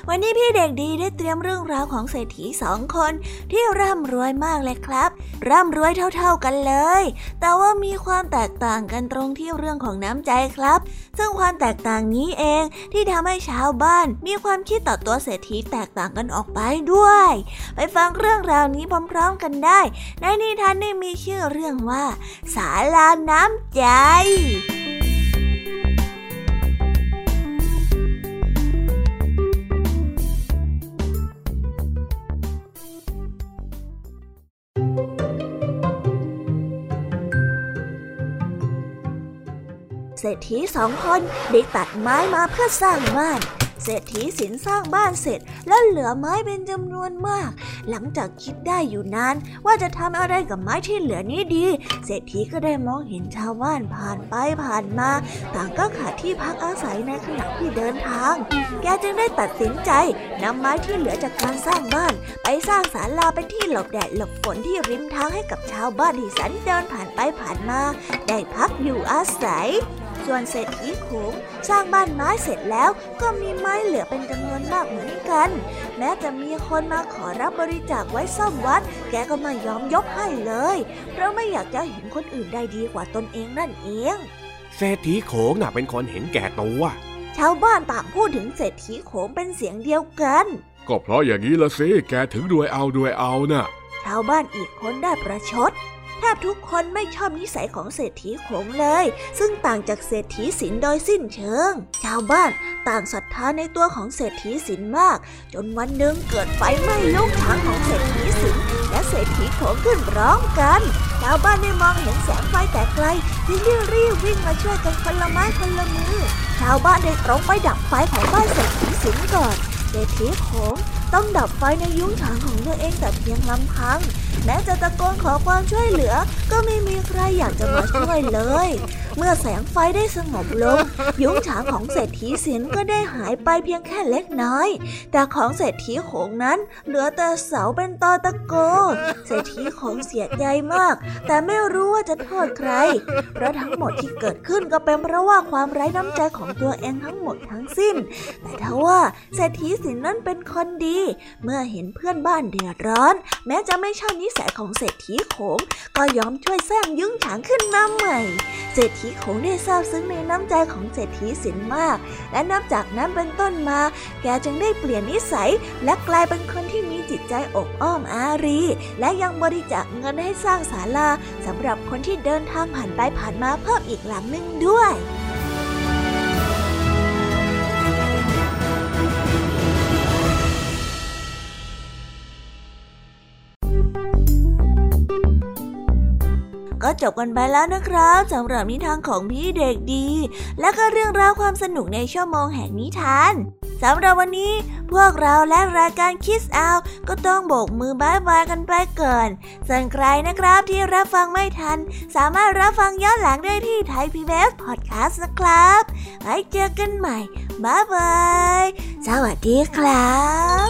วันนี้พี่เด็กดีได้เตรียมเรื่องราวของเศรษฐีสองคนที่ร่ำรวยมากเลยครับ ร่ำรวยเท่าๆกันเลย แต่ว่ามีความแตกต่างกันตรงที่เรื่องของน้ำใจครับ ซึ่งความแตกต่างนี้เองที่ทำให้ชาวบ้านมีความคิดต่อตัวเศรษฐีแตกต่างกันออกไปด้วย ไปฟังเรื่องราวนี้พร้อมๆกันได้ ในนิทานได้มีชื่อเรื่องว่าศาลาน้ำใจ เศรษฐีสองคนได้ตัดไม้มาเพื่อสร้างบ้านเศรษฐีสินสร้างบ้านเสร็จ แล้วเหลือไม้เป็นจำนวนมาก หลังจากคิดได้อยู่นานว่าจะทำอะไรกับไม้ที่เหลือนี้ดี เศรษฐีก็ได้มองเห็นชาวบ้านผ่านไปผ่านมา ต่างก็ขาดที่พักอาศัยในขณะที่เดินทาง แกจึงได้ตัดสินใจนำไม้ที่เหลือจากการสร้างบ้าน ไปสร้างศาลาเป็นที่หลบแดดหลบฝนที่ริมทางให้กับชาวบ้านที่สัญจรผ่านไปผ่านมา ได้พักอยู่อาศัย ส่วนเศรษฐีขงสร้างบ้านไม้เสร็จแล้วก็มีไม้เหลือเป็นจำนวนมากเหมือนกัน แม้จะมีคนมาขอรับบริจาคไว้ซ่อมวัด แกก็ไม่ยอมยกให้เลย เพราะไม่อยากจะเห็นคนอื่นได้ดีกว่าตนเองนั่นเอง เศรษฐีโขงน่ะเป็นคนเห็นแก่ตัวชาวบ้านต่างพูดถึงเศรษฐีโขงเป็นเสียงเดียวกัน ก็เพราะอย่างนี้ละสิแกถึงรวยเอารวยเอานะ่ะ ชาวบ้านอีกคนได้ประชดแท บทุกคนไม่ชอบนิสัยของเศรษฐีขงเลย ซึ่งต่างจากเศรษฐีสินโดยสิ้นเชิง ชาวบ้านต่างศรัทธาในตัวของเศรษฐีสินมาก จนวันหนึ่งเกิดไฟไหม้ลูกช้างของเศรษฐีสินและเศรษฐีขงขึ้นร้องกัน ชาวบ้านได้มองเห็นแสงไฟแต่ไกลจึงรีบวิ่งมาช่วยกันคนละไม้คนละมือ ชาวบ้านได้ตรงไปดับไฟของบ้านเศรษฐีสินก่อนเศรษฐีขง ต้องดับไฟในยุ้งฉางของตัวเองแต่เพียงลำพัง แม้จะตะโกนขอความช่วยเหลือ ก็ไม่มีใครอยากจะมาช่วยเลย เมื่อแสงไฟได้สงบลง ยุ้งฉางของเศรษฐีสินก็ได้หายไปเพียงแค่เล็กน้อย แต่ของเศรษฐีโขงนั้น เหลือแต่เสาเป็นตอตะโก เศรษฐีโขงเสียใจมาก แต่ไม่รู้ว่าจะโทษใคร เพราะทั้งหมดที่เกิดขึ้นก็เป็นเพราะว่าความไร้น้ำใจของตัวเองทั้งหมดทั้งสิ้น แต่ทว่าเศรษฐีสินนั้นเป็นคนดีเมื่อเห็นเพื่อนบ้านเดือดร้อน แม้จะไม่ชอบนิสัยของเศรษฐีโขง ก็ยอมช่วยสร้างยุ้งฉางขึ้นมาใหม่ เศรษฐีโขงได้ทราบซึ้งในน้ำใจของเศรษฐีสินมาก และนับจากนั้นเป็นต้นมา แกจึงได้เปลี่ยนนิสัย และกลายเป็นคนที่มีจิตใจอบอ้อมอารี และยังบริจาคเงินให้สร้างศาลาสำหรับคนที่เดินทางผ่านไปผ่านมาเพิ่มอีกหลังหนึ่งด้วย ก็จบกันไปแล้วนะครับสำหรับนิทานของพี่เด็กดี และก็เรื่องราวความสนุกในชั่วโมงแห่งนิทานสำหรับวันนี้พวกเราและรายการ Kids Hour ก็ต้องโบกมือ bye bye กันไปก่อนส่วนใครนะครับที่รับฟังไม่ทัน สามารถรับฟังย้อนหลังได้ที่ไทยพีบีเอสพอดแคสต์นะครับไว้เจอกันใหม่ bye bye สวัสดีครับ